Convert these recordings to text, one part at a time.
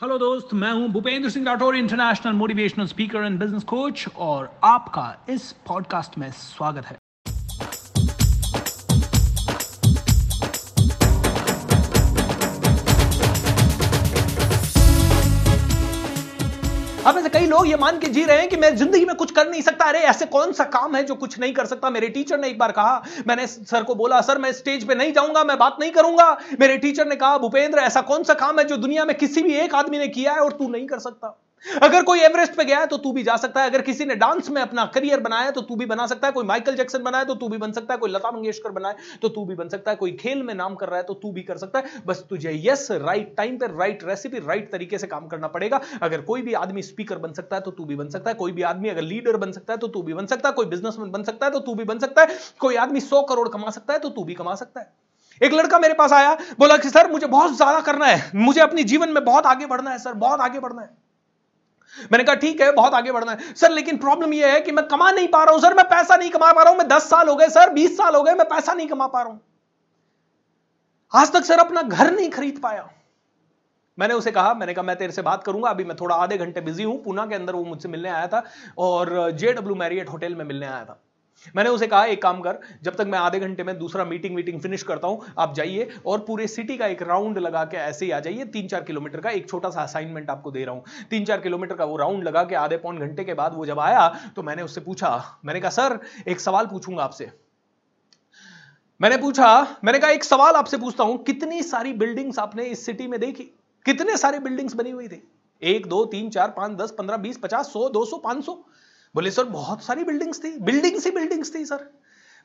Hello दोस्त, मैं हूँ Bhupendra Singh Rathore international motivational speaker and business coach और आपका इस पॉडकास्ट में स्वागत है। लोग ये मान के जी रहे हैं कि मैं ज़िंदगी में कुछ कर नहीं सकता। अरे, ऐसे कौन सा काम है जो कुछ नहीं कर सकता? मेरे टीचर ने एक बार कहा, मैंने सर को बोला सर मैं स्टेज पे नहीं जाऊँगा, मैं बात नहीं करूँगा। मेरे टीचर ने कहा, भूपेंद्र, ऐसा कौन सा काम है जो दुनिया में किसी भी एक आदमी ने किया है और तू नहीं कर सकता? अगर कोई एवरेस्ट पे गया है तो तू भी जा सकता है। अगर किसी ने डांस में अपना करियर बनाया तो तू भी बना सकता है। कोई माइकल जैक्सन बनाया तो तू भी बन सकता है। कोई लता मंगेशकर बनाए तो तू भी बन सकता है। कोई खेल में नाम कर रहा है तो तू भी कर सकता है। बस तुझे यस राइट टाइम पर राइट रेसिपी राइट तरीके से काम करना पड़ेगा। अगर कोई भी आदमी स्पीकर बन सकता है तो तू भी बन सकता है। कोई भी आदमी अगर लीडर बन सकता है तो तू भी बन सकता है। कोई बिजनेसमैन बन सकता है तो तू भी बन सकता है। कोई आदमी सौ करोड़ कमा सकता है तो तू भी कमा सकता है। एक लड़का मेरे पास आया, बोला कि, सर, मुझे बहुत ज़्यादा करना है। मुझे अपनी जीवन में बहुत आगे बढ़ना है, सर, बहुत आगे बढ़ना है। मैंने कहा, ठीक है, बहुत आगे बढ़ना है। सर, लेकिन प्रॉब्लम यह है कि मैं कमा नहीं पा रहा हूँ, सर, मैं पैसा नहीं कमा पा रहा हूँ, मैं दस साल हो गए, सर, बीस साल हो गए, मैं पैसा नहीं कमा पा रहा हूँ। आज तक सर अपना घर नहीं खरीद पाया। मैंने उसे कहा, मैंने कहा, मैं तेरे से बात करूँगा, अभी मैं थोड़ा आधे घंटे बिज़ी हूँ, पूना के अंदर वो मुझसे मिलने आया था और जेडब्ल्यू मैरियट होटल में मिलने आया था। मैंने उसे कहा, एक काम कर, जब तक मैं आधे घंटे में दूसरा मीटिंग मीटिंग फिनिश करता हूँ, आप जाइए और पूरे सिटी का एक राउंड लगा के ऐसे ही आ जाइए तीन चार किलोमीटर का एक छोटा सा असाइनमेंट आपको दे रहा हूँ। तीन चार किलोमीटर का वो राउंड लगा के आधे पौन घंटे के बाद वो जब आया तो मैंने उससे पूछा, मैंने कहा, सर, एक सवाल पूछूँगा आपसे। मैंने पूछा, मैंने कहा, एक सवाल आपसे पूछता हूँ, कितनी सारी बिल्डिंग्स आपने इस सिटी में देखी? कितने सारे बिल्डिंग्स बनी हुई थी? एक, दो, तीन, चार, पाँच, दस, पंद्रह, बीस, पचास, सौ, दो सौ, पाँच सौ बोले, सर, बहुत सारी बिल्डिंग्स थी। बिल्डिंग्स ही बिल्डिंग्स थी, सर.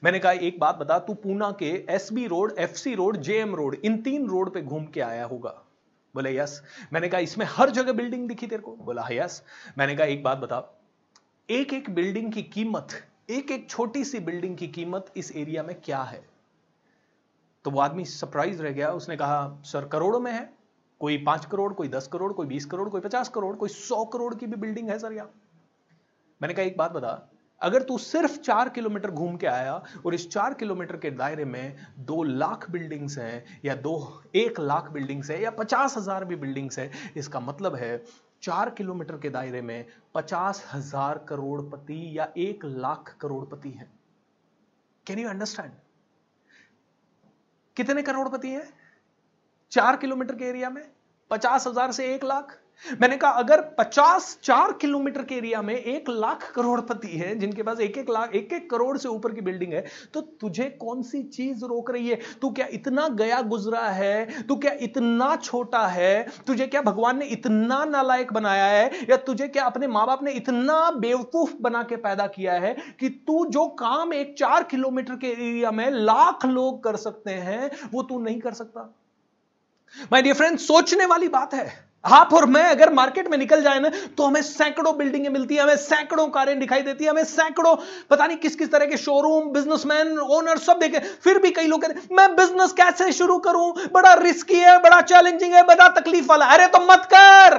मैंने कहा, एक बात बता, तू पूना के SB road FC road JM road इन तीन रोड पे घूम के आया होगा? बोले यस मैंने कहा, इसमें हर जगह बिल्डिंग दिखी तेरे को? बोला यस मैंने कहा, एक बात बता एक एक बिल्डिंग की कीमत एक एक छोटी सी बिल्डिंग की कीमत इस एरिया में क्या है? तो वो आदमी सरप्राइज़ रह गया। उसने कहा, सर, करोड़ों में है। कोई पाँच करोड़, कोई दस करोड़, कोई बीस करोड़, कोई पचास करोड़, कोई सौ करोड़ की भी बिल्डिंग है, सर, यहाँ। मैंने कहा, एक बात बता, अगर तू सिर्फ़ चार किलोमीटर घूम के आया और इस चार किलोमीटर के दायरे में दो लाख बिल्डिंग्स हैं या दो, एक लाख बिल्डिंग्स है या पचास हज़ार भी बिल्डिंग्स है, इसका मतलब है चार किलोमीटर के दायरे में पचास हज़ार करोड़पति या एक लाख करोड़पति है. कैन यू अंडरस्टैंड कितने करोड़पति हैं? चार किलोमीटर के एरिया में पचास हज़ार से एक लाख? मैंने कहा, अगर 50 चार किलोमीटर के एरिया में एक लाख करोड़पति है, जिनके पास एक एक लाख एक एक करोड़ से ऊपर की बिल्डिंग है तो तुझे कौन सी चीज़ रोक रही है? तू क्या इतना गया गुजरा है? तू क्या इतना छोटा है? तुझे क्या भगवान ने इतना नालायक बनाया है? या तुझे क्या अपने माँ बाप ने इतना बेवकूफ़ बना के पैदा किया है कि तू जो काम एक चार किलोमीटर के एरिया में लाख लोग कर सकते हैं, वो तू नहीं कर सकता? माय डियर फ्रेंड सोचने वाली बात है। आप और मैं अगर मार्केट में निकल जाए ना तो हमें सैकड़ों बिल्डिंगें मिलती है, हमें सैकड़ों कारें दिखाई देती है, हमें सैकड़ों, पता नहीं किस किस तरह के शोरूम बिजनेसमैन ओनर सब देखे। फिर भी कई लोग कहते मैं बिज़नेस कैसे शुरू करूँ? बड़ा रिस्की है, बड़ा चैलेंजिंग है, बड़ा तकलीफ़ वाला। अरे तो मत कर!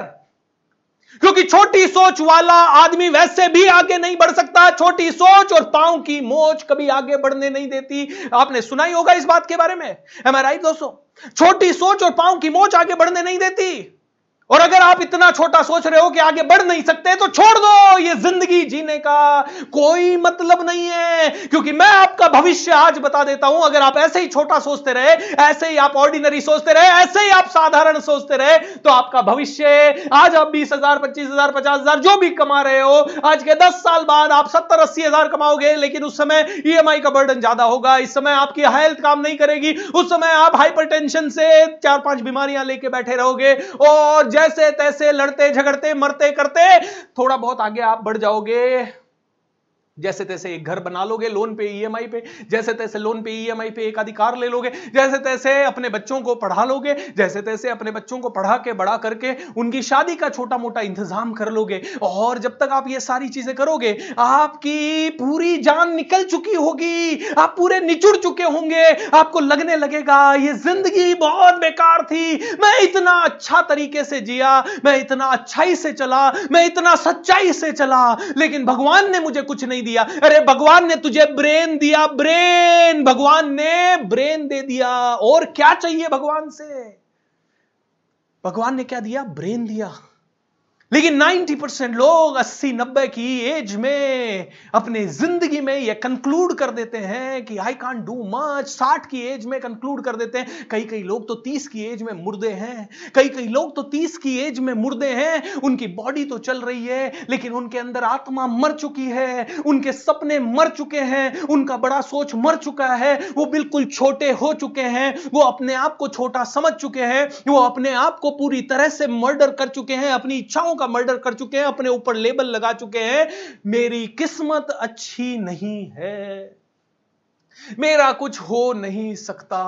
क्योंकि छोटी सोच वाला आदमी वैसे भी आगे नहीं बढ़ सकता। छोटी सोच और पाँव की मोच कभी आगे बढ़ने नहीं देती। आपने सुना ही होगा इस बात के बारे में। एम राइट दोस्तों? छोटी सोच और पाँव की मोच आगे बढ़ने नहीं देती। और अगर आप इतना छोटा सोच रहे हो कि आगे बढ़ नहीं सकते तो छोड़ दो ये ज़िंदगी जीने का कोई मतलब नहीं है। क्योंकि मैं आपका भविष्य आज बता देता हूँ, अगर आप ऐसे ही छोटा सोचते रहे, ऐसे ही आप ऑर्डिनरी सोचते रहे, ऐसे ही आप साधारण सोचते रहे तो आपका भविष्य आज आप बीस हज़ार, पच्चीस हज़ार, पचास हज़ार जो भी कमा रहे हो, आज के दस साल बाद आप सत्तर, अस्सी हज़ार कमाओगे, लेकिन उस समय ई e का बर्डन ज़्यादा होगा, इस समय आपकी हेल्थ काम नहीं करेगी, उस समय आप हाइपर से चार पाँच बीमारियाँ लेके बैठे रहोगे, और जैसे तैसे लड़ते झगड़ते मरते करते। थोड़ा बहुत आगे आप बढ़ जाओगे। जैसे तैसे एक घर बना लोगे लोन पे ईएमआई पे, जैसे तैसे लोन पे ईएमआई पे एक अधिकार ले लोगे, जैसे तैसे अपने बच्चों को पढ़ा लोगे, जैसे तैसे अपने बच्चों को पढ़ा के बड़ा करके उनकी शादी का छोटा मोटा इंतज़ाम कर लोगे। और जब तक आप ये सारी चीज़ें करोगे, आपकी पूरी जान निकल चुकी होगी, आप पूरे निचुड़ चुके होंगे, आपको लगने लगेगा, ये ज़िंदगी बहुत बेकार थी, मैं इतना अच्छा तरीके से जिया, मैं इतना अच्छाई से चला, मैं इतना सच्चाई से चला, लेकिन भगवान ने मुझे कुछ नहीं दिया। अरे भगवान ने तुझे ब्रेन दिया, ब्रेन, भगवान ने ब्रेन दे दिया। और क्या चाहिए भगवान से? भगवान ने क्या दिया? ब्रेन दिया। लेकिन 90 परसेंट लोग 80 90 की एज में अपने ज़िंदगी में ये कंक्लूड कर देते हैं कि आई कांट डू मच 60 की एज में कंक्लूड कर देते हैं। कई कई लोग तो 30 की एज में मुर्दे हैं। कई कई लोग तो 30 की एज में मुर्दे हैं। उनकी बॉडी तो चल रही है, लेकिन उनके अंदर आत्मा मर चुकी है। उनके सपने मर चुके हैं। उनका बड़ा सोच मर चुका है। वो बिल्कुल छोटे हो चुके हैं। वो अपने आप को छोटा समझ चुके हैं। वो अपने आप को पूरी तरह से मर्डर कर चुके हैं। अपनी इच्छाओं का मर्डर कर चुके हैं, अपने ऊपर लेबल लगा चुके हैं, मेरी किस्मत अच्छी नहीं है। मेरा कुछ हो नहीं सकता।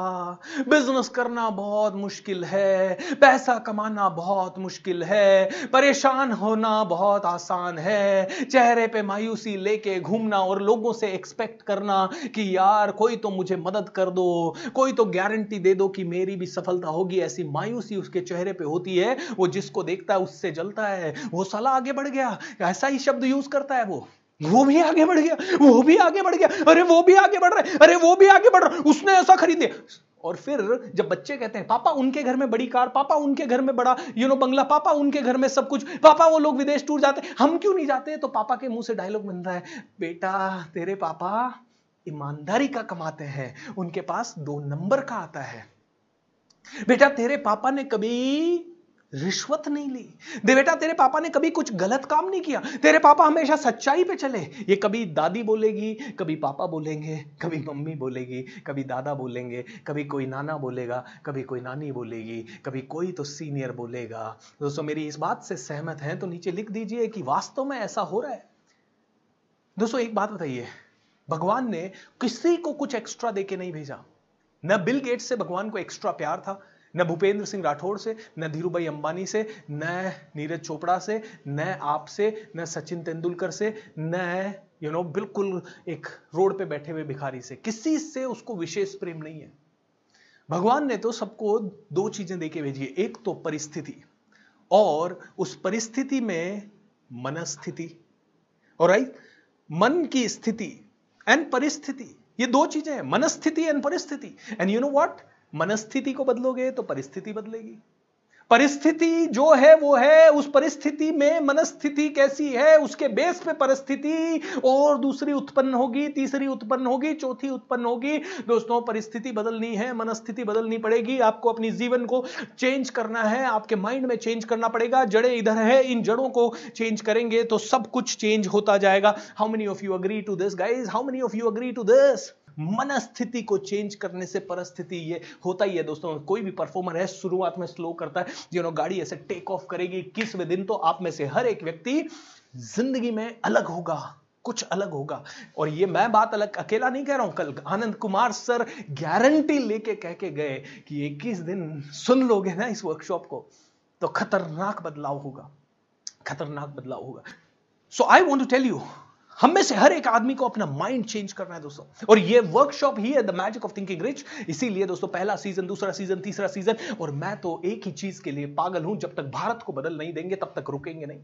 बिज़नेस करना बहुत मुश्किल है। पैसा कमाना बहुत मुश्किल है। परेशान होना बहुत आसान है। चेहरे पे मायूसी लेके घूमना और लोगों से एक्सपेक्ट करना कि यार, कोई तो मुझे मदद कर दो। कोई तो गारंटी दे दो कि मेरी भी सफलता होगी। ऐसी मायूसी उसके चेहरे पे होती है। वो जिसको देखता है, उससे जलता है। वो साला आगे बढ़ गया। ऐसा ही शब्द यूज़ करता है वो। वो भी आगे बढ़ गया, वो भी आगे बढ़ गया, अरे वो भी आगे बढ़ रहा अरे वो भी आगे बढ़ रहा है, उसने ऐसा खरीद दिया और फिर जब बच्चे कहते हैं, पापा उनके घर में बड़ी कार, पापा उनके घर में बड़ा यू नो बंगला, पापा उनके घर में सब कुछ, पापा वो लोग विदेश टूर जाते हम क्यों नहीं जाते? तो पापा के मुँह से डायलॉग बन रहा है, बेटा, तेरे पापा ईमानदारी का कमाते हैं, उनके पास दो नंबर का आता है। बेटा, तेरे पापा ने कभी रिश्वत नहीं ली। दे बेटा, तेरे पापा ने कभी कुछ गलत काम नहीं किया। तेरे पापा हमेशा सच्चाई पे चले। ये कभी दादी बोलेगी, कभी पापा बोलेंगे, कभी मम्मी बोलेगी, कभी दादा बोलेंगे, कभी कोई नाना बोलेगा, कभी कोई नानी बोलेगी, कभी कोई तो सीनियर बोलेगा। दोस्तों, मेरी इस बात से सहमत हैं तो नीचे लिख दीजिए कि वास्तव में ऐसा हो रहा है। दोस्तों, एक बात बताइए। भगवान ने किसी को कुछ एक्स्ट्रा देके नहीं भेजा। न बिल गेट से भगवान को एक्स्ट्रा प्यार था न भूपेंद्र सिंह राठौड़ से, न धीरू भाई अंबानी से, न नीरज चोपड़ा से, न आपसे न सचिन तेंदुलकर से, न यू नो बिल्कुल एक रोड पे बैठे हुए भिखारी से। किसी से उसको विशेष प्रेम नहीं है। भगवान ने तो सबको दो चीज़ें देके भेजी है। एक तो परिस्थिति और उस परिस्थिति में मनस्थिति। और राइट मन की स्थिति एंड परिस्थिति। ये दो चीज़ें हैं। मनस्थिति एंड परिस्थिति। एंड यू नो व्हाट मनस्थिति को बदलोगे तो परिस्थिति बदलेगी। परिस्थिति जो है, वो है, उस परिस्थिति में मनस्थिति कैसी है, उसके बेस पे परिस्थिति और दूसरी उत्पन्न होगी, तीसरी उत्पन्न होगी, चौथी उत्पन्न होगी। दोस्तों, परिस्थिति बदलनी है, मनस्थिति बदलनी पड़ेगी। आपको अपनी जीवन को चेंज करना है, आपके माइंड में चेंज करना पड़ेगा। जड़े इधर है, इन जड़ों को चेंज करेंगे तो सब कुछ चेंज होता जाएगा। How many of you agree to this guys how many of you agree to this मनस्थिति को चेंज करने से परिस्थिति ये होता ही है दोस्तों। कोई भी परफॉर्मर है, शुरुआत में स्लो करता है यू नो गाड़ी ऐसे टेक ऑफ़ करेगी किसवें दिन तो आप में से हर एक व्यक्ति ज़िंदगी में अलग होगा, कुछ अलग होगा। और ये मैं बात अलग, अकेला नहीं कह रहा हूँ, कल आनंद कुमार सर गारंटी लेके कह के गए कि 21 दिन सुन लोगे ना इस वर्कशॉप को तो खतरनाक बदलाव होगा, खतरनाक बदलाव होगा। So I want to tell you हम में से हर एक आदमी को अपना माइंड चेंज करना है दोस्तों। और ये वर्कशॉप ही है the magic of thinking rich इसीलिए दोस्तों, पहला सीज़न दूसरा सीज़न तीसरा सीज़न और मैं तो एक ही चीज़ के लिए पागल हूँ, जब तक भारत को बदल नहीं देंगे, तब तक रुकेंगे नहीं।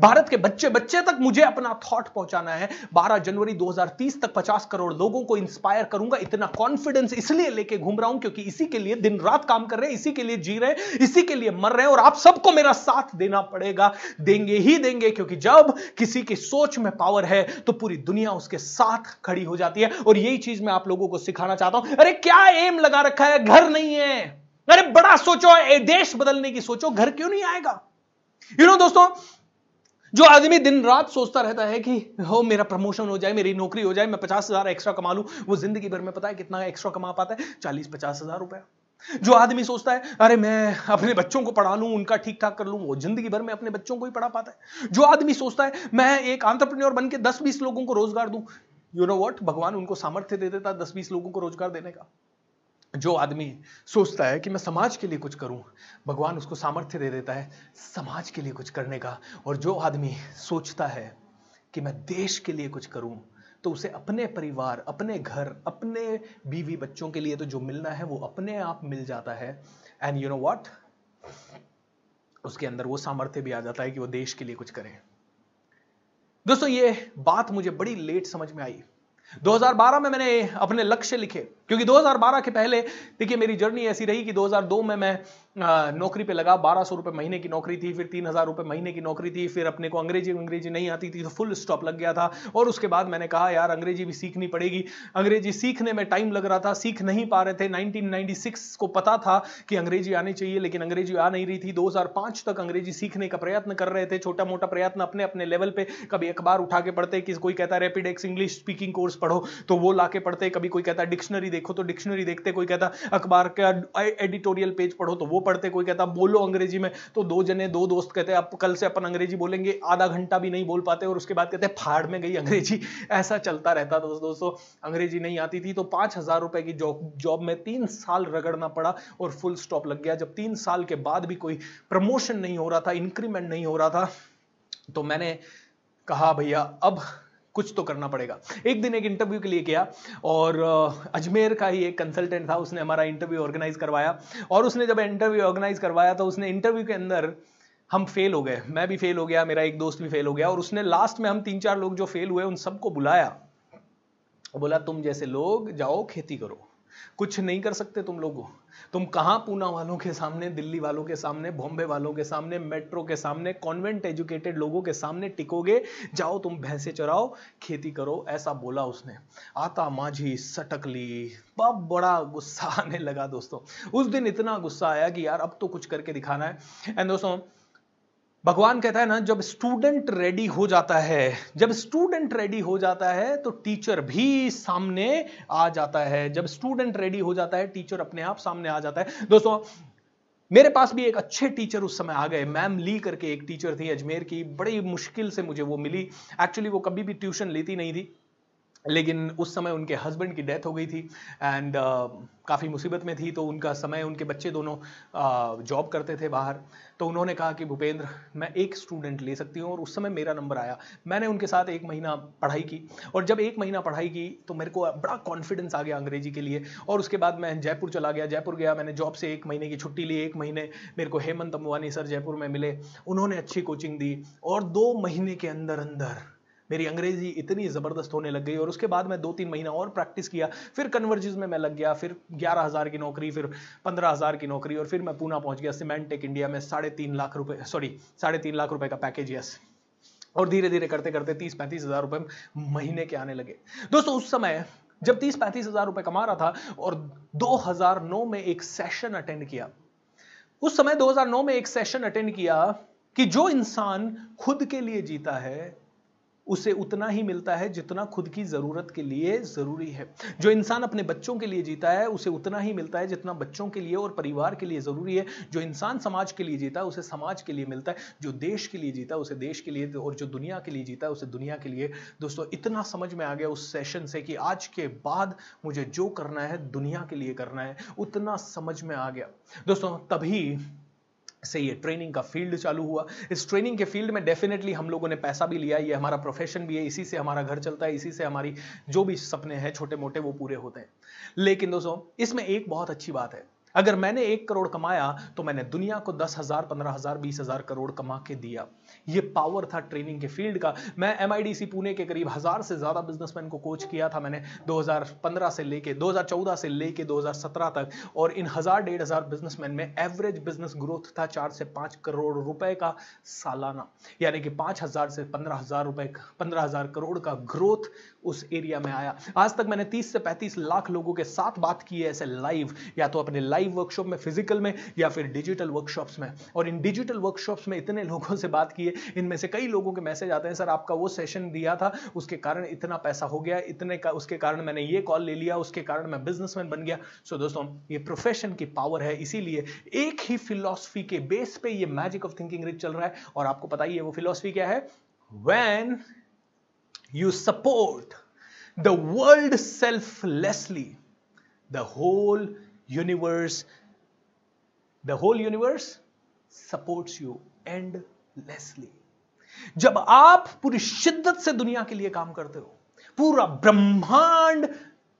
भारत के बच्चे बच्चे तक मुझे अपना थॉट पहुंचाना है। 12 जनवरी 2030 तक 50 करोड़ लोगों को इंस्पायर करूँगा, इतना कॉन्फिडेंस इसलिए लेके घूम रहा हूँ, क्योंकि इसी के लिए दिन रात काम कर रहे हैं, इसी के लिए जी रहे हैं, इसी के लिए मर रहे हैं, और आप सबको मेरा साथ देना पड़ेगा। देंगे ही देंगे, क्योंकि जब किसी की सोच में पावर है तो पूरी दुनिया उसके साथ खड़ी हो जाती है। और यही चीज़ मैं आप लोगों को सिखाना चाहता हूँ। अरे, क्या एम लगा रखा है? घर नहीं है। अरे, बड़ा सोचो देश बदलने की सोचो। घर क्यों नहीं आएगा? यू नो दोस्तों, जो आदमी दिन रात सोचता रहता है कि, हो, मेरा प्रमोशन हो जाए, मेरी नौकरी हो जाए, मैं पचास हज़ार एक्स्ट्रा कमा लूँ, वो ज़िंदगी भर में पता है कितना एक्स्ट्रा कमा पाता है? चालीस पचास हज़ार रुपया। जो आदमी सोचता है, अरे मैं अपने बच्चों को पढ़ा लूँ, उनका ठीक ठाक कर लूँ, वो ज़िंदगी भर में अपने बच्चों को ही पढ़ा पाता है। जो आदमी सोचता है, मैं एक आंट्रप्रन्योर बन के दस बीस लोगों को रोज़गार दूँ। यू नो वॉट भगवान उनको सामर्थ्य दे देता दस बीस लोगों को रोज़गार देने का। जो आदमी सोचता है कि मैं समाज के लिए कुछ करूँ, भगवान उसको सामर्थ्य दे देता है समाज के लिए कुछ करने का। और जो आदमी सोचता है कि मैं देश के लिए कुछ करूँ तो उसे अपने परिवार, अपने घर, अपने बीवी बच्चों के लिए तो जो मिलना है वो अपने आप मिल जाता है। एंड यू नो वॉट उसके अंदर वो सामर्थ्य भी आ जाता है कि वो देश के लिए कुछ करें। दोस्तों, ये बात मुझे बड़ी लेट समझ में आई। 2012 में मैंने अपने लक्ष्य लिखे। क्योंकि 2012 के पहले, देखिए मेरी जर्नी ऐसी रही कि 2002 में मैं नौकरी पे लगा, बारह सौ रुपए महीने की नौकरी थी, फिर तीन हज़ार रुपए महीने की नौकरी थी, फिर अपने को अंग्रेज़ी अंग्रेज़ी नहीं आती थी तो फुल स्टॉप लग गया था। और उसके बाद मैंने कहा, यार, अंग्रेज़ी भी सीखनी पड़ेगी। अंग्रेज़ी सीखने में टाइम लग रहा था, सीख नहीं पा रहे थे। 1996 को पता था कि अंग्रेज़ी आनी चाहिए, लेकिन अंग्रेज़ी आ नहीं रही थी। 2005 तक अंग्रेज़ी सीखने का प्रयत्न कर रहे थे छोटा मोटा प्रयत्न अपने अपने लेवल पे। कभी अखबार उठा के पढ़ते कि कोई कहता है rapid X English speaking course पढ़ो। तो वो ला के पढ़ते, कभी कोई कहता डिक्शनरी देखो तो डिक्शनरी देखते, कोई कहता, अखबार का एडिटोरियल पेज पढ़ो तो वो पढ़ते, कोई कहता, बोलो अंग्रेज़ी में तो दो जने, दो दोस्त कहते, अब कल से अपन अंग्रेज़ी बोलेंगे, आधा घंटा भी नहीं बोल पाते और उसके बाद कहते, फाड़ में गई अंग्रेज़ी, ऐसा चलता रहता दोस्तों दोस्तों, अंग्रेज़ी नहीं आती थी तो पाँच हज़ार रुपए की जॉब जॉब में तीन साल रगड़ना पड़ा और फुल स्टॉप लग गया। जब तीन साल के बाद भी कोई प्रमोशन नहीं हो रहा था, इंक्रीमेंट नहीं हो रहा था तो मैंने कहा, भैया, अब कुछ तो करना पड़ेगा। एक दिन एक इंटरव्यू के लिए किया और अजमेर का ही एक कंसल्टेंट था, उसने हमारा इंटरव्यू ऑर्गेनाइज करवाया और उसने जब इंटरव्यू ऑर्गेनाइज करवाया तो उसने इंटरव्यू के अंदर हम फेल हो गए। मैं भी फेल हो गया, मेरा एक दोस्त भी फेल हो गया और उसने लास्ट में हम तीन चार लोग जो फेल हुए उन सबको बुलाया। बोला, तुम जैसे लोग जाओ, खेती करो। कुछ नहीं कर सकते तुम लोगों। तुम कहाँ पूना वालों के सामने, दिल्ली वालों के सामने, बॉम्बे वालों के सामने, मेट्रो के सामने, कॉन्वेंट एजुकेटेड लोगों के सामने टिकोगे? जाओ तुम भैंसे चराओ, खेती करो, ऐसा बोला उसने। आता माझी सटकली। बहुत बड़ा गुस्सा आने लगा दोस्तों। उस दिन इतना गुस्सा आया कि यार अब तो कुछ करके दिखाना है। एंड दोस्तों भगवान कहता है ना, जब स्टूडेंट रेडी हो जाता है, जब स्टूडेंट रेडी हो जाता है तो टीचर भी सामने आ जाता है। जब स्टूडेंट रेडी हो जाता है टीचर अपने आप सामने आ जाता है। दोस्तों, मेरे पास भी एक अच्छे टीचर उस समय आ गए। मैम ली करके एक टीचर थी, अजमेर की। बड़ी मुश्किल से मुझे वो मिली। एक्चुअली वो कभी भी ट्यूशन लेती नहीं थी। लेकिन उस समय उनके हस्बैंड की डेथ हो गई थी एंड uh, काफ़ी मुसीबत में थी तो उनका समय उनके बच्चे दोनों जॉब uh, करते थे बाहर। तो उन्होंने कहा कि भूपेंद्र मैं एक स्टूडेंट ले सकती हूँ और उस समय मेरा नंबर आया। मैंने उनके साथ एक महीना पढ़ाई की और जब एक महीना पढ़ाई की तो मेरे को बड़ा कॉन्फिडेंस आ गया अंग्रेज़ी के लिए और उसके बाद मैं जयपुर चला गया। जयपुर गया मैंने जॉब से एक महीने की छुट्टी ली एक महीने मेरे को हेमंत अम्बानी सर जयपुर में मिले। उन्होंने अच्छी कोचिंग दी और दो महीने के अंदर अंदर मेरी अंग्रेज़ी इतनी ज़बरदस्त होने लग गई और उसके बाद मैं दो तीन महीना और प्रैक्टिस किया, फिर कन्वर्जेस में मैं लग गया, फिर ग्यारह हज़ार की नौकरी, फिर पंद्रह हज़ार की नौकरी और फिर मैं पूना पहुँच गया सीमेंट टेक इंडिया में साढ़े तीन लाख रुपए सॉरी साढ़े तीन लाख रुपए का पैकेज यस और धीरे धीरे करते करते तीस पैंतीस हज़ार रुपए महीने के आने लगे। दोस्तों, उस समय जब तीस पैंतीस हज़ार रुपए कमा रहा था और 2009 में एक सेशन अटेंड किया, उस समय 2009 में एक सेशन अटेंड किया कि जो इंसान खुद के लिए जीता है उसे उतना ही मिलता है जितना खुद की ज़रूरत के लिए ज़रूरी है जो इंसान अपने बच्चों के लिए जीता है उसे उतना ही मिलता है जितना बच्चों के लिए और परिवार के लिए ज़रूरी है जो इंसान समाज के लिए जीता है उसे समाज के लिए मिलता है जो देश के लिए जीता है उसे देश के लिए और जो दुनिया के लिए जीता है उसे दुनिया के लिए दोस्तों इतना समझ में आ गया उस सेशन से कि आज के बाद मुझे जो करना है दुनिया के लिए करना है उतना समझ में आ गया दोस्तों तभी से ये ट्रेनिंग का फ़ील्ड चालू हुआ। इस ट्रेनिंग के फ़ील्ड में डेफिनेटली हम लोगों ने पैसा भी लिया, ये हमारा प्रोफेशन भी है, इसी से हमारा घर चलता है, इसी से हमारी जो भी सपने हैं छोटे मोटे वो पूरे होते हैं। लेकिन दोस्तों, इसमें एक बहुत अच्छी बात है। अगर मैंने एक करोड़ कमाया तो मैंने दुनिया को दस हज़ार, पंद्रह हज़ार, बीस हज़ार करोड़ कमा के दिया। ये पावर था ट्रेनिंग के फ़ील्ड का। मैं एमआईडीसी पुणे के करीब हज़ार से ज़्यादा बिजनेसमैन को कोच किया था मैंने 2015 से लेके 2014 से लेके 2017 तक। और इन हज़ार, डेढ़ हज़ार बिजनेसमैन में एवरेज बिज़नेस ग्रोथ था चार से पाँच करोड़ रुपए का सालाना। यानी कि पाँच हज़ार से पंद्रह हज़ार रुपए, पंद्रह हज़ार करोड़ का ग्रोथ उस एरिया में आया। आज तक मैंने 30 से 35 लाख लोगों के साथ बात की है ऐसे लाइव या तो अपने लाइव वर्कशॉप में फ़िज़िकल में, या फिर डिजिटल वर्कशॉप्स में। और इन डिजिटल वर्कशॉप्स में इतने लोगों से बात की है, इनमें से कई लोगों के मैसेज आते हैं, सर, आपका वो सेशन दिया था, उसके कारण इतना पैसा हो गया, इतने का, उसके कारण मैंने ये कॉल ले लिया, उसके कारण मैं बिजनेसमैन बन गया। सो दोस्तों, ये प्रोफेशन की पावर है, इसीलिए एक ही फिलॉसफी के बेस पे ये मैजिक ऑफ़ थिंकिंग रिच चल रहा है। और आपको पता ही है वो फिलॉसफी क्या है? When you support the world selflessly, the whole universe, the whole universe supports you endlessly. जब आप पूरी शिद्दत से दुनिया के लिए काम करते हो पूरा ब्रह्मांड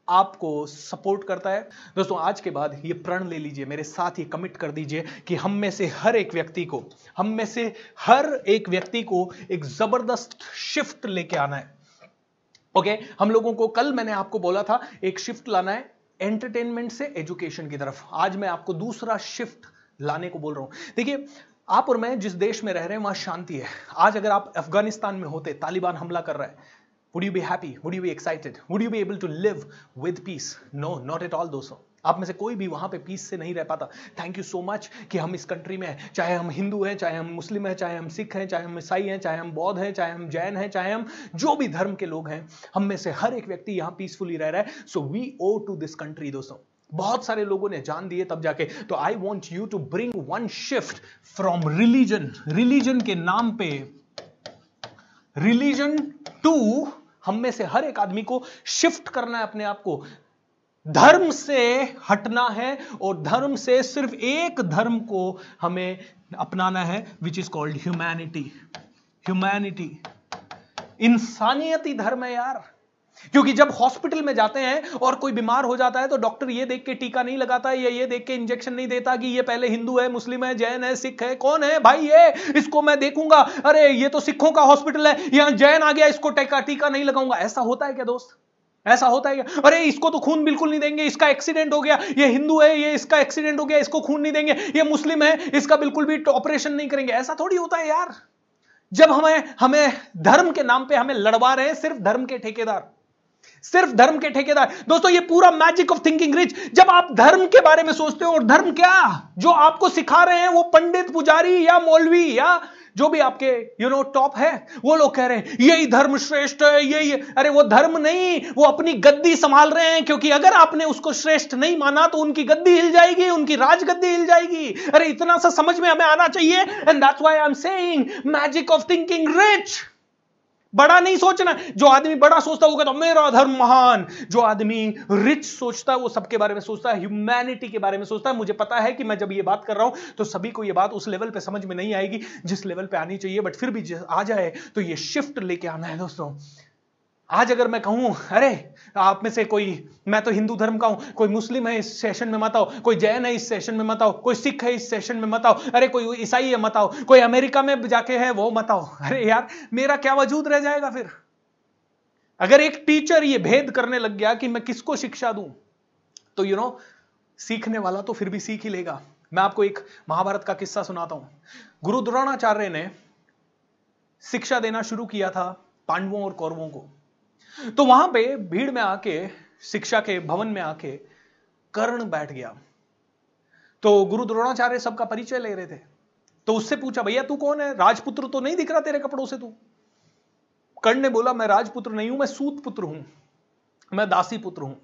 आपको सपोर्ट करता है। दोस्तों आज के बाद ये प्रण ले लीजिए मेरे साथ ये कमिट कर दीजिए कि हम में से हर एक व्यक्ति को हम में से हर एक व्यक्ति को एक ज़बरदस्त शिफ्ट लेके आना है। ओके हम लोगों को कल मैंने आपको बोला था, एक शिफ्ट लाना है एंटरटेनमेंट से एजुकेशन की तरफ़। आज मैं आपको दूसरा शिफ्ट लाने को बोल रहा हूँ। देखिए, आप और मैं जिस देश में रह रहे हैं, वहाँ शांति है। आज अगर आप अफ़गानिस्तान में होते, तालिबान हमला कर रहा है would you be happy would you be excited would you be able to live with peace no not at all दोस्तों। आप में से कोई भी वहाँ पे पीस से नहीं रह पाता। थैंक यू सो मच कि हम इस कंट्री में हैं। चाहे हम हिंदू हैं, चाहे हम मुस्लिम हैं, चाहे हम सिख हैं, चाहे हम ईसाई हैं, चाहे हम बौद्ध हैं, चाहे हम जैन हैं, चाहे हम जो भी धर्म के लोग हैं, हम में से हर एक व्यक्ति यहाँ पीसफुली रह रहा है। So we owe to this country दोस्तों। बहुत सारे लोगों ने जान दिए तब जाके। तो I want you to bring one shift from religion religion के नाम पे रिलीजन टू हम में से हर एक आदमी को शिफ्ट करना है अपने आप को। धर्म से हटना है और धर्म से सिर्फ़ एक धर्म को हमें अपनाना है which is called humanity humanity इंसानियती धर्म है यार। क्योंकि जब हॉस्पिटल में जाते हैं और कोई बीमार हो जाता है तो डॉक्टर ये देख के टीका नहीं लगाता, या ये देख के इंजेक्शन नहीं देता कि ये पहले हिंदू है, मुस्लिम है, जैन है, सिख है, कौन है? भाई ये, इसको मैं देखूँगा। अरे, ये तो सिखों का हॉस्पिटल है, यहाँ जैन आ गया, इसको टीका टीका नहीं लगाऊँगा। ऐसा होता है क्या दोस्त? ऐसा होता है क्या अरे, इसको तो खून बिल्कुल नहीं देंगे, इसका एक्सीडेंट हो गया, ये हिंदू है, ये इसका एक्सीडेंट हो गया, इसको खून नहीं देंगे, ये मुस्लिम है, इसका बिल्कुल भी ऑपरेशन नहीं करेंगे। ऐसा थोड़ी होता है यार। जब हमें हमें धर्म के नाम पे हमें लड़वा रहे हैं, सिर्फ़ धर्म के ठेकेदार। सिर्फ़ धर्म के ठेकेदार। दोस्तों, ये पूरा मैजिक ऑफ़ थिंकिंग रिच जब आप धर्म के बारे में सोचते हो, और धर्म क्या? जो आपको सिखा रहे हैं, वो पंडित, पुजारी या मौलवी या जो भी आपके यू नो टॉप है, वो लोग कह रहे हैं, यही धर्म श्रेष्ठ है, यही अरे, वो धर्म नहीं, वो अपनी गद्दी संभाल रहे हैं, क्योंकि अगर आपने उसको श्रेष्ठ नहीं माना तो उनकी गद्दी हिल जाएगी, उनकी राज गद्दी हिल जाएगी। अरे, इतना सा समझ में हमें आना चाहिए and that's why I am saying magic of thinking rich बड़ा नहीं सोचना। जो आदमी बड़ा सोचता होगा तो मेरा धर्म महान। जो आदमी रिच सोचता है, वो सबके बारे में सोचता है ह्यूमैनिटी के बारे में सोचता है। मुझे पता है कि मैं जब ये बात कर रहा हूँ तो सभी को ये बात उस लेवल पे समझ में नहीं आएगी, जिस लेवल पे आनी चाहिए। बट फिर भी आ जाए तो ये शिफ्ट लेके आना है दोस्तों। आज अगर मैं कहूँ, अरे, आप में से कोई, मैं तो हिंदू धर्म का हूँ, कोई मुस्लिम है इस सेशन में मत आओ, कोई जैन है इस सेशन में मत आओ, कोई सिख है इस सेशन में मत आओ, अरे, कोई ईसाई है मत आओ, कोई अमेरिका में जाके है वो मत आओ। अरे यार, मेरा क्या वजूद रह जाएगा फिर? अगर एक टीचर ये भेद करने लग गया कि मैं किसको शिक्षा दूँ तो यू नो सीखने वाला तो फिर भी सीख ही लेगा। मैं आपको एक महाभारत का किस्सा सुनाता हूँ। गुरु द्रोणाचार्य ने शिक्षा देना शुरू किया था पांडवों और कौरवों को। तो वहाँ पे भीड़ में आके, शिक्षा के भवन में आके कर्ण बैठ गया। तो गुरु द्रोणाचार्य सबका परिचय ले रहे थे। तो उससे पूछा, भैया, तू कौन है? राजपुत्र तो नहीं दिख रहा तेरे कपड़ों से तू? कर्ण ने बोला, मैं राजपुत्र नहीं हूँ, मैं सूत पुत्र हूँ। मैं दासी पुत्र हूँ।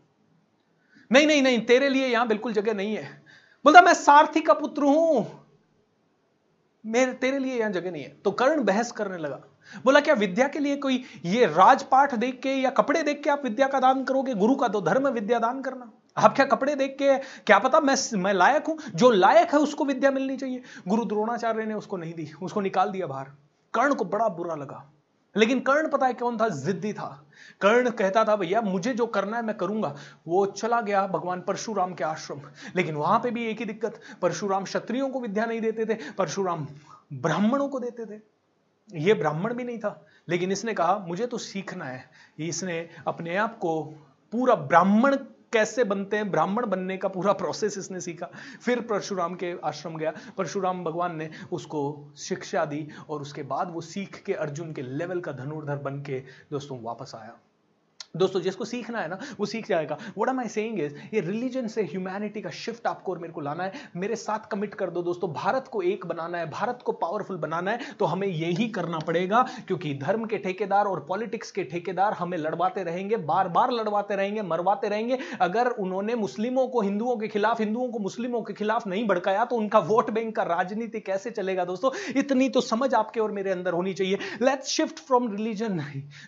नहीं नहीं नहीं, तेरे लिए यहाँ बिल्कुल जगह नहीं है। बोलता, मैं सारथी का पुत्र हूँ। मेरे, तेरे लिए यहाँ जगह नहीं है। तो कर्ण बहस करने लगा। बोला, क्या विद्या के लिए कोई ये राजपाठ देख के या कपड़े देख के आप विद्या का दान करोगे? गुरु का तो धर्म विद्या दान करना। आप क्या कपड़े देख के, क्या पता मैं मैं लायक हूँ? जो लायक है उसको विद्या मिलनी चाहिए। गुरु द्रोणाचार्य ने उसको नहीं दी, उसको निकाल दिया बाहर। कर्ण को बड़ा बुरा लगा। लेकिन कर्ण पता है कौन था? जिद्दी था। कर्ण कहता था, भैया, मुझे जो करना है मैं करूँगा। वो चला गया भगवान परशुराम के आश्रम। लेकिन वहाँ पे भी एक ही दिक्कत। परशुराम क्षत्रियों को विद्या नहीं देते थे, परशुराम ब्राह्मणों को देते थे। ये ब्राह्मण भी नहीं था। लेकिन इसने कहा, मुझे तो सीखना है। इसने अपने आप को पूरा ब्राह्मण कैसे बनते हैं, ब्राह्मण बनने का पूरा प्रोसेस इसने सीखा। फिर परशुराम के आश्रम गया। परशुराम भगवान ने उसको शिक्षा दी और उसके बाद वो सीख के अर्जुन के लेवल का धनुर्धर बन के दोस्तों वापस आया। दोस्तों, जिसको सीखना है ना, वो सीख जाएगा। What am I saying is ये रिलीजन से ह्यूमैनिटी का शिफ्ट आपको और मेरे को लाना है। मेरे साथ कमिट कर दो दोस्तों। भारत को एक बनाना है, भारत को पावरफुल बनाना है तो हमें यही करना पड़ेगा, क्योंकि धर्म के ठेकेदार और पॉलिटिक्स के ठेकेदार हमें लड़वाते रहेंगे बार बार लड़वाते रहेंगे, मरवाते रहेंगे। अगर उन्होंने मुस्लिमों को, हिंदुओं के खिलाफ, हिंदुओं को मुस्लिमों के खिलाफ नहीं भड़काया तो उनका वोट बैंक का राजनीति कैसे चलेगा दोस्तों? इतनी तो समझ आपके और मेरे अंदर होनी चाहिए। Let's shift from religion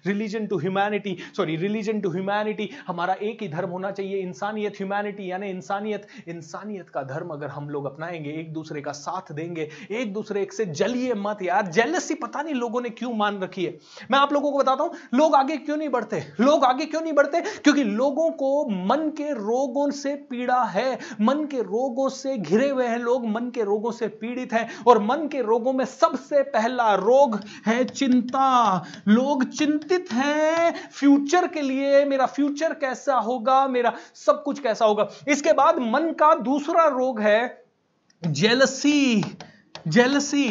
religion to humanity sorry religion religion to humanity हमारा एक ही धर्म होना चाहिए, इंसानियत ह्यूमैनिटी यानी इंसानियत इंसानियत का धर्म अगर हम लोग अपनाएँगे, एक दूसरे का साथ देंगे, एक दूसरे एक से जलिए मत यार जेलसी पता नहीं लोगों ने क्यों मान रखी है। मैं आप लोगों को बताता हूँ, लोग आगे क्यों नहीं बढ़ते? लोग आगे क्यों नहीं बढ़ते? क्योंकि लोगों को मन के रोगों से पीड़ा है, मन के रोगों से घिरे हुए हैं लोग, मन के रोगों से पीड़ित हैं, और मन के रोगों में सबसे पहला रोग है चिंता। लोग चिंतित हैं फ्यूचर के लिए मेरा फ्यूचर कैसा होगा मेरा सब कुछ कैसा होगा। इसके बाद मन का दूसरा रोग है जेलसी जेलसी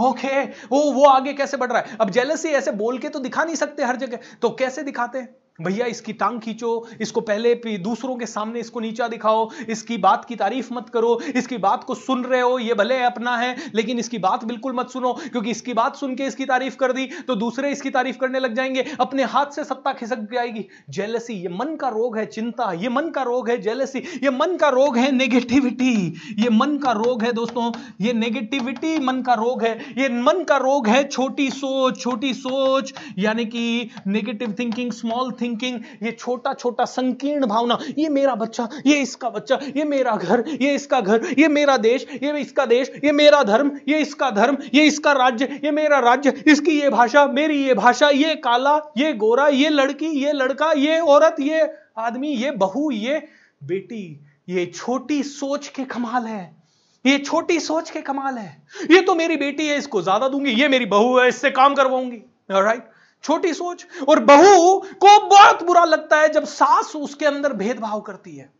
ओके okay, वो वो आगे कैसे बढ़ रहा है? अब जेलसी ऐसे बोल के तो दिखा नहीं सकते हर जगह। तो कैसे दिखाते हैं? भैया, इसकी टांग खींचो, इसको पहले दूसरों के सामने इसको नीचा दिखाओ, इसकी बात की तारीफ़ मत करो, इसकी बात को सुन रहे हो, ये भले अपना है, लेकिन इसकी बात बिल्कुल मत सुनो, क्योंकि इसकी बात सुन के इसकी तारीफ़ कर दी तो दूसरे इसकी तारीफ़ करने लग जाएँगे, अपने हाथ से सत्ता खिसक जाएगी। जेलसी ये मन का रोग है, चिंता, ये मन का रोग है जेलसी ये मन का रोग है नेगेटिविटी ये मन का रोग है दोस्तों, ये नेगेटिविटी मन का रोग है, ये मन का रोग है छोटी सोच छोटी सोच, यानी कि negative thinking small thinking thinking ये छोटा छोटा, संकीर्ण भावना, ये मेरा बच्चा, ये इसका बच्चा, ये मेरा घर, ये इसका घर, ये मेरा देश, ये इसका देश, ये मेरा धर्म, ये इसका धर्म, ये इसका राज्य, ये मेरा राज्य, इसकी ये भाषा, मेरी ये भाषा, ये काला, ये गोरा, ये लड़की, ये लड़का, ये औरत, ये आदमी, ये बहू, ये बेटी, ये छोटी सोच के कमाल है, ये छोटी सोच के कमाल है। ये तो मेरी बेटी है, इसको ज़्यादा दूँगी, ये मेरी बहू है, इससे काम करवाऊँगी राइट छोटी सोच। और बहू को बहुत बुरा लगता है जब सास उसके अंदर भेदभाव करती है।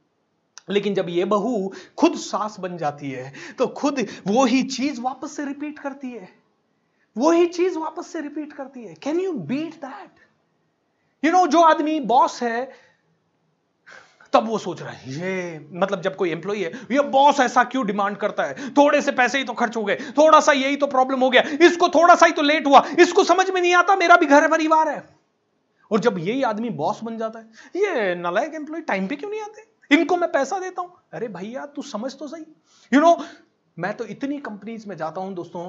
लेकिन जब ये बहू खुद सास बन जाती है तो खुद वो ही चीज़ वापस से रिपीट करती है। वो ही चीज़ वापस से रिपीट करती है। Can you beat that you know जो आदमी बॉस है तब वो सोच रहा है ये मतलब जब कोई एम्प्लॉय है ये बॉस ऐसा क्यों डिमांड करता है? थोड़े से पैसे ही तो खर्च हो गए थोड़ा सा यही तो प्रॉब्लम हो गया इसको थोड़ा सा ही तो लेट हुआ इसको समझ में नहीं आता मेरा भी घर परिवार है. और जब यही आदमी बॉस बन जाता है ये नलायक एम्प्लॉय टाइम पे क्यों नहीं आते? इनको मैं पैसा देता हूँ। अरे भैया तू समझ तो सही। यू you नो know, मैं तो इतनी कंपनीज़ में जाता हूँ दोस्तों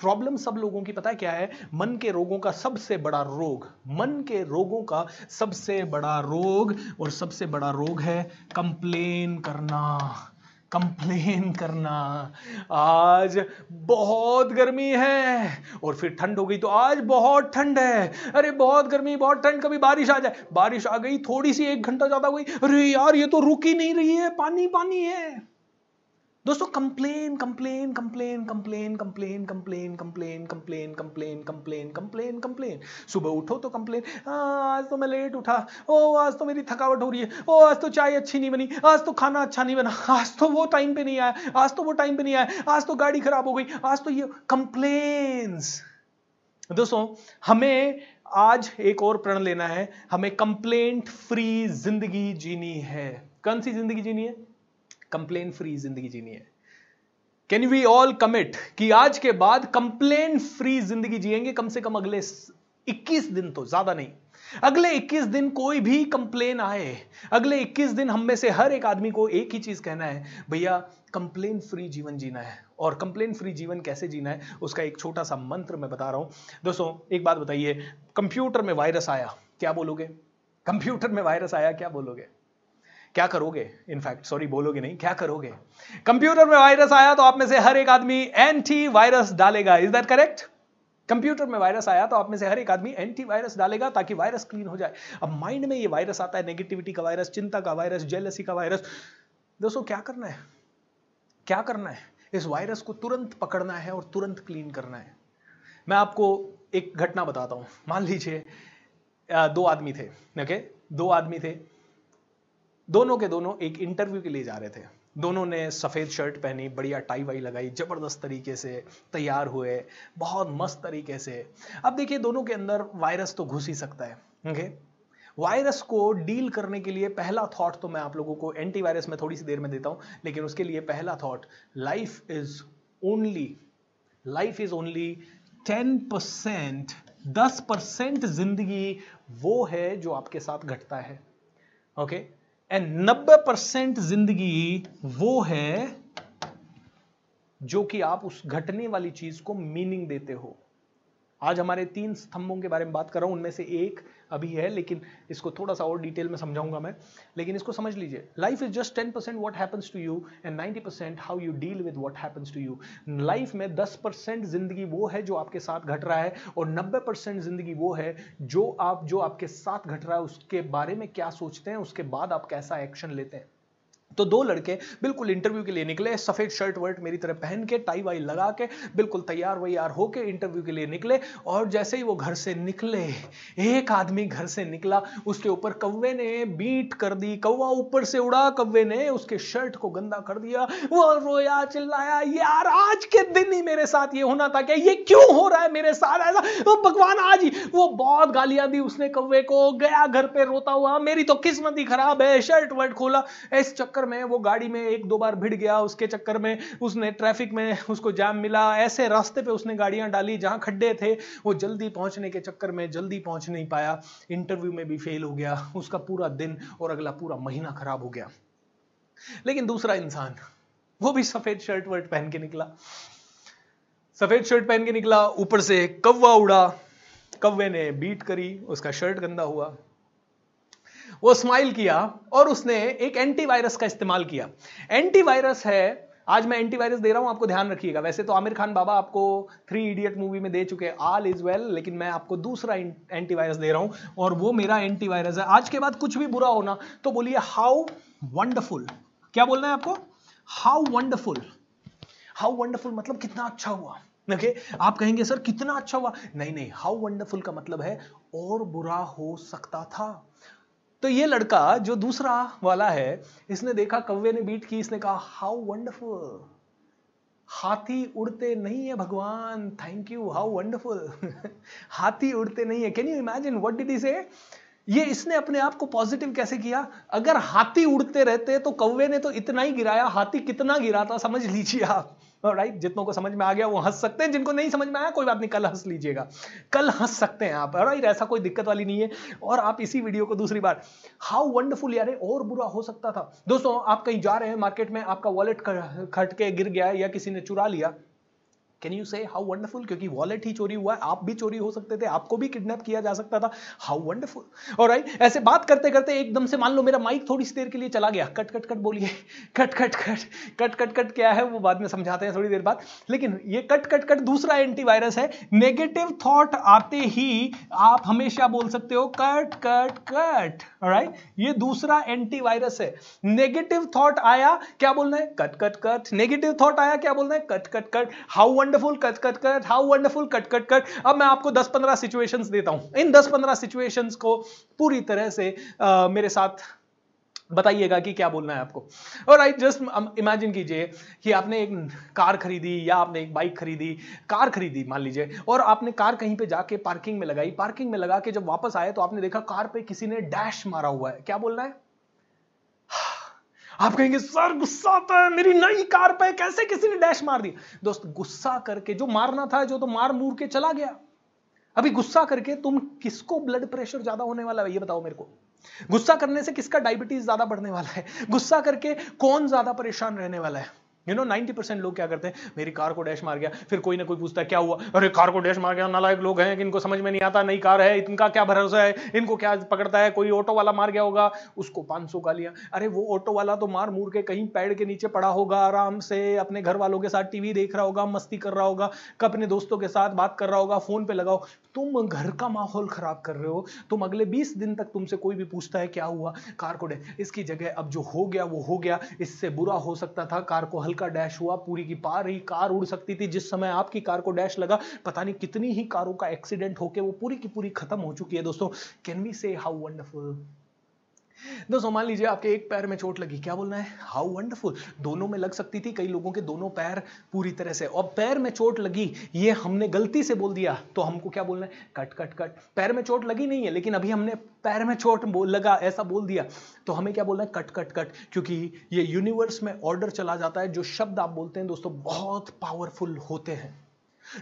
प्रॉब्लम सब लोगों की, पता है क्या है? मन के रोगों का सबसे बड़ा रोग, मन के रोगों का सबसे बड़ा रोग, और सबसे बड़ा रोग है कंप्लेन करना। कंप्लेन करना। आज बहुत गर्मी है, और फिर ठंड हो गई तो आज बहुत ठंड है। अरे, बहुत गर्मी, बहुत ठंड, कभी बारिश आ जाए। बारिश आ गई, थोड़ी सी एक घंटा ज़्यादा हुई, अरे यार, ये तो रुक ही नहीं रही है, पानी पानी है। दोस्तों complain complain complain complain complain complain complain complain complain complain complain complain सुबह उठो तो कंप्लेन आज तो मैं लेट उठा ओ आज तो मेरी थकावट हो रही है ओ आज तो चाय अच्छी नहीं बनी आज तो खाना अच्छा नहीं बना आज तो वो टाइम पे नहीं आया आज तो वो टाइम पे नहीं आया आज तो गाड़ी खराब हो गई आज तो ये कंप्लेन्स दोस्तों हमें आज एक और प्रण लेना है हमें कंप्लेंट फ्री ज़िंदगी जीनी है कौन सी ज़िंदगी जीनी है कंप्लेन फ्री ज़िंदगी जीनी है। कैन वी ऑल कमिट कि आज के बाद कंप्लेन फ्री ज़िंदगी जिएँगे? कम से कम अगले 21 दिन तो ज़्यादा नहीं। अगले 21 दिन कोई भी कंप्लेन आए, अगले 21 दिन हम में से हर एक आदमी को एक ही चीज़ कहना है, भैया कंप्लेन फ्री जीवन जीना है। और कंप्लेन फ्री जीवन कैसे जीना है, उसका एक छोटा सा मंत्र मैं बता रहा हूँ। दोस्तों, एक बात बताइए कंप्यूटर में वायरस आया, क्या बोलोगे? कंप्यूटर में वायरस आया, क्या बोलोगे? क्या करोगे? इनफैक्ट सॉरी बोलोगे नहीं, क्या करोगे? कंप्यूटर में वायरस आया तो आप में से हर एक आदमी एंटी वायरस डालेगा इज़ दैट करेक्ट कंप्यूटर में वायरस आया तो आप में से हर एक आदमी एंटी वायरस डालेगा ताकि वायरस क्लीन हो जाए। अब माइंड में ये वायरस आता है नेगेटिविटी का वायरस चिंता का वायरस जेलसी का वायरस दोस्तों, क्या करना है? क्या करना है? इस वायरस को तुरंत पकड़ना है और तुरंत क्लीन करना है। मैं आपको एक घटना बताता हूँ। मान लीजिए दो आदमी थे ओके दो आदमी थे। दोनों के दोनों एक इंटरव्यू के लिए जा रहे थे। दोनों ने सफ़ेद शर्ट पहनी, बढ़िया टाई वाई लगाई, ज़बरदस्त तरीके से तैयार हुए, बहुत मस्त तरीके से। अब देखिए, दोनों के अंदर वायरस तो घुस ही सकता है ओके वायरस को डील करने के लिए पहला थॉट तो मैं आप लोगों को एंटीवायरस में थोड़ी सी देर में देता हूँ, लेकिन उसके लिए पहला thought life is only life is only ten percent दस परसेंट ज़िंदगी वो है जो आपके साथ घटता है ओके okay? एंड नब्बे परसेंट ज़िंदगी वो है जो कि आप उस घटने वाली चीज़ को मीनिंग देते हो। आज हमारे तीन स्तंभों के बारे में बात कर रहा हूँ, उनमें से एक अभी है, लेकिन इसको थोड़ा सा और डिटेल में समझाऊँगा मैं। लेकिन इसको समझ लीजिए life is just ten percent what happens to you and ninety percent how you deal with what happens to you life में दस परसेंट ज़िंदगी वो है जो आपके साथ घट रहा है और नब्बे परसेंट ज़िंदगी वो है जो आप, जो आपके साथ घट रहा है, उसके बारे में क्या सोचते हैं, उसके बाद आप कैसा एक्शन लेते हैं। तो दो लड़के बिल्कुल इंटरव्यू के लिए निकले, सफ़ेद शर्ट वर्ट मेरी तरह पहन के टाई वाई लगा के, बिल्कुल तैयार वैयार होके इंटरव्यू के लिए निकले और जैसे ही वो घर से निकले, एक आदमी घर से निकला, उसके ऊपर कौवे ने बीट कर दी, कौवा ऊपर से उड़ा, कौवे ने उसके शर्ट को गंदा कर दिया वो रोया, चिल्लाया, यार, आज के दिन ही मेरे साथ ये होना था क्या? ये क्यों हो रहा है मेरे साथ ऐसा? वो भगवान, आज ही वो बहुत गालियाँ दी उसने कौवे को, गया घर पे रोता हुआ, मेरी तो किस्मत ही खराब है शर्ट वर्ट खोला, इस चक्कर में, वो गाड़ी में एक दो बार भिड़ गया, उसके चक्कर में उसने ट्रैफ़िक में उसको जाम मिला। ऐसे रास्ते पे उसने गाड़ियाँ डाली, जहाँ खड्डे थे, वो जल्दी पहुँचने के चक्कर में जल्दी पहुँच नहीं पाया। इंटरव्यू में भी फेल हो गया, उसका पूरा दिन और अगला पूरा महीना खराब हो गया। लेकिन दूसरा इंसान, वो भी सफ़ेद शर्ट वर्ट पहन के निकला। सफ़ेद शर्ट पहन के निकला, ऊपर से कौवा उड़ा। कौवे ने बीट करी, उसका शर्ट गंदा हुआ। वो स्माइल किया और उसने एक एंटीवायरस का इस्तेमाल किया। एंटीवायरस है, आज मैं एंटीवायरस दे रहा हूँ, आपको ध्यान रखिएगा। वैसे तो आमिर खान बाबा आपको थ्री इडियट मूवी में दे चुके ऑल इज़ वेल लेकिन मैं आपको दूसरा एंटीवायरस दे रहा हूँ और वो मेरा एंटीवायरस है। आज के बाद कुछ भी बुरा होना तो बोलिए हाउ वंडरफुल क्या बोलना है आपको? हाउ वंडरफुल हाउ वंडरफुल मतलब कितना अच्छा हुआ। Okay okay? आप कहेंगे, सर, कितना अच्छा हुआ? नहीं नहीं हाउ वंडरफुल का मतलब है, और बुरा हो सकता था। तो ये लड़का जो दूसरा वाला है, इसने देखा कौवे ने बीट की, इसने कहा हाउ वंडरफुल हाथी उड़ते नहीं है भगवान. थैंक यू हाउ वंडरफुल हाथी उड़ते नहीं है. Can you imagine what did he say ये इसने अपने आप को पॉजिटिव कैसे किया? अगर हाथी उड़ते रहते तो कौवे ने तो इतना ही गिराया, हाथी कितना गिराता, समझ लीजिए आप. राइट? जितनों को समझ में आ गया, वो हंस सकते हैं। जिनको नहीं समझ में आया, कोई बात नहीं, कल हंस लीजिएगा। कल हंस सकते हैं आप। राइट ऐसा कोई दिक्कत वाली नहीं है। और आप इसी वीडियो को दूसरी बार। हाउ वंडरफुल यार और बुरा हो सकता था। दोस्तों, आप कहीं जा रहे हैं मार्केट में, आपका वॉलेट खटके गिर गया या किसी ने चुरा लिया can you say how wonderful क्योंकि वॉलेट ही चोरी हुआ है, आप भी चोरी हो सकते थे, आपको भी किडनैप किया जा सकता था। हाउ वंडरफुल और राइट ऐसे बात करते करते एकदम से मान लो मेरा माइक थोड़ी सी देर के लिए चला गया। कट कट कट बोलिए। Cut cut cut cut cut cut क्या है वो बाद में समझाते हैं थोड़ी देर बाद। लेकिन ये कट कट कट दूसरा एंटीवायरस है। नेगेटिव थॉट आते ही आप हमेशा बोल सकते हो, कट कट कट। राइट ये दूसरा एंटीवायरस है। नेगेटिव थॉट आया, क्या बोलना है? Cut cut cut. Negative thought आया, क्या बोलना है? Cut cut cut. How wonderful cut cut cut how wonderful cut cut cut अब मैं आपको 10-15 सिचुएशंस देता हूँ। इन 10-15 सिचुएशंस को पूरी तरह से आ, मेरे साथ बताइएगा कि क्या बोलना है आपको। और आई जस्ट इमेजिन कीजिए कि आपने एक कार खरीदी या आपने एक बाइक खरीदी। कार खरीदी मान लीजिए। और आपने कार कहीं पे जाके पार्किंग में लगाई। पार्किंग में लगा के जब वापस आए तो आपने देखा कार पे किसी ने डैश मारा हुआ है। क्या बोलना है? आप कहेंगे, सर, गुस्सा आता है, मेरी नई कार पे कैसे किसी ने डैश मार दिया दोस्त, गुस्सा करके, जो मारना था, जो तो मार मूर के चला गया। अभी गुस्सा करके तुम किसको ब्लड प्रेशर ज़्यादा होने वाला है, ये बताओ मेरे को। गुस्सा करने से किसका डायबिटीज़ ज़्यादा बढ़ने वाला है? गुस्सा करके कौन ज़्यादा परेशान रहने वाला है? यू नो 90 परसेंट लोग क्या करते हैं? मेरी कार को डैश मार गया। फिर कोई ना कोई पूछता है, क्या हुआ? अरे, कार को डैश मार गया। नालायक लोग हैं, इनको समझ में नहीं आता, नई कार है, इनका क्या भरोसा है? इनको क्या पकड़ता है? कोई ऑटो वाला मार गया होगा। उसको 500 गालियाँ अरे, वो ऑटो वाला तो मार मूर के कहीं पेड़ के नीचे पड़ा होगा, आराम से अपने घर वालों के साथ टीवी देख रहा होगा, मस्ती कर रहा होगा, कब अपने दोस्तों के साथ बात कर रहा होगा, फ़ोन पे लगाओ। तुम घर का माहौल खराब कर रहे हो, तुम अगले बीस दिन तक तुमसे कोई भी पूछता है, क्या हुआ? कार को डैश इसकी जगह अब जो हो गया, वो हो गया। इससे बुरा हो सकता था, कार को हल्का डैश हुआ, पूरी की पार ही कार उड़ सकती थी, जिस समय आपकी कार को डैश लगा, पता नहीं कितनी ही कारों का एक्सीडेंट होकर वो पूरी की पूरी खत्म हो चुकी है, दोस्तों। Can we say how wonderful दोस्तों, मान लीजिए आपके एक पैर में चोट लगी, क्या बोलना है? हाउ वंडरफुल दोनों में लग सकती थी, कई लोगों के दोनों पैर पूरी तरह से। और पैर में चोट लगी, ये हमने गलती से बोल दिया तो हमको क्या बोलना है? Cut cut cut. पैर में चोट लगी नहीं है, लेकिन अभी हमने पैर में चोट लगा, ऐसा बोल दिया। तो हमें क्या बोलना है? कट कट कट, क्योंकि ये यूनिवर्स में ऑर्डर चला जाता है, जो शब्द आप बोलते हैं, दोस्तों, बहुत पावरफुल होते हैं।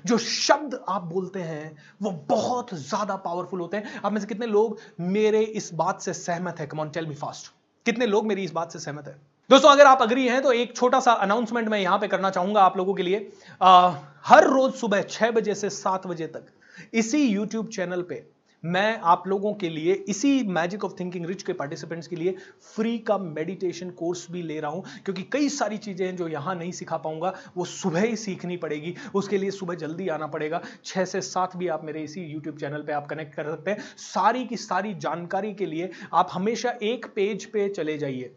जो शब्द आप बोलते हैं वो बहुत ज़्यादा पावरफुल होते हैं। आप में से कितने लोग मेरे इस बात से सहमत है? कमॉन टेल मी फास्ट कितने लोग मेरी इस बात से सहमत है? दोस्तों अगर आप अग्री हैं तो एक छोटा सा अनाउंसमेंट मैं यहाँ पे करना चाहूँगा आप लोगों के लिए। आ, हर रोज सुबह छह बजे से सात बजे तक इसी यूट्यूब चैनल पे मैं आप लोगों के लिए इसी मैजिक ऑफ़ थिंकिंग रिच के पार्टिसिपेंट्स के लिए फ्री का मेडिटेशन कोर्स भी ले रहा हूँ, क्योंकि कई सारी चीज़ें हैं जो यहाँ नहीं सिखा पाऊँगा, वो सुबह ही सीखनी पड़ेगी, उसके लिए सुबह जल्दी आना पड़ेगा, छह से सात भी आप मेरे इसी यूट्यूब चैनल पे आप कनेक्ट कर सकते हैं। सारी की सारी जानकारी के लिए आप हमेशा एक पेज पे चले जाइए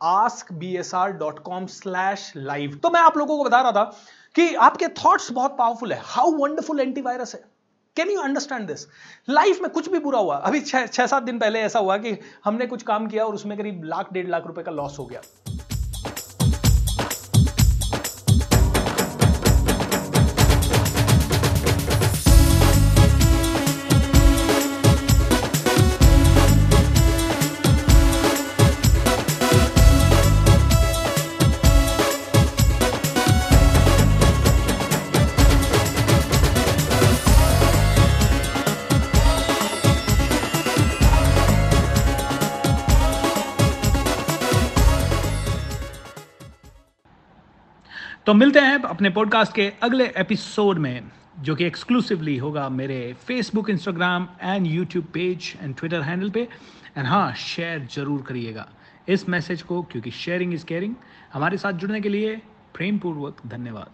ask B S R dot com slash live तो मैं आप लोगों को बता रहा था कि आपके थॉट्स बहुत पावरफुल है। हाउ वंडरफुल एंटीवायरस है। Can you understand this life में कुछ भी बुरा हुआ, अभी छह सात दिन पहले ऐसा हुआ कि हमने कुछ काम किया और उसमें करीब लाख, डेढ़ लाख रुपए का लॉस हो गया। तो मिलते हैं अपने पॉडकास्ट के अगले एपिसोड में, जो कि एक्सक्लूसिवली होगा मेरे Facebook Instagram and YouTube page and Twitter handle पे। एंड हाँ शेयर ज़रूर करिएगा इस मैसेज को, क्योंकि शेयरिंग इज़ केयरिंग हमारे साथ जुड़ने के लिए प्रेमपूर्वक धन्यवाद।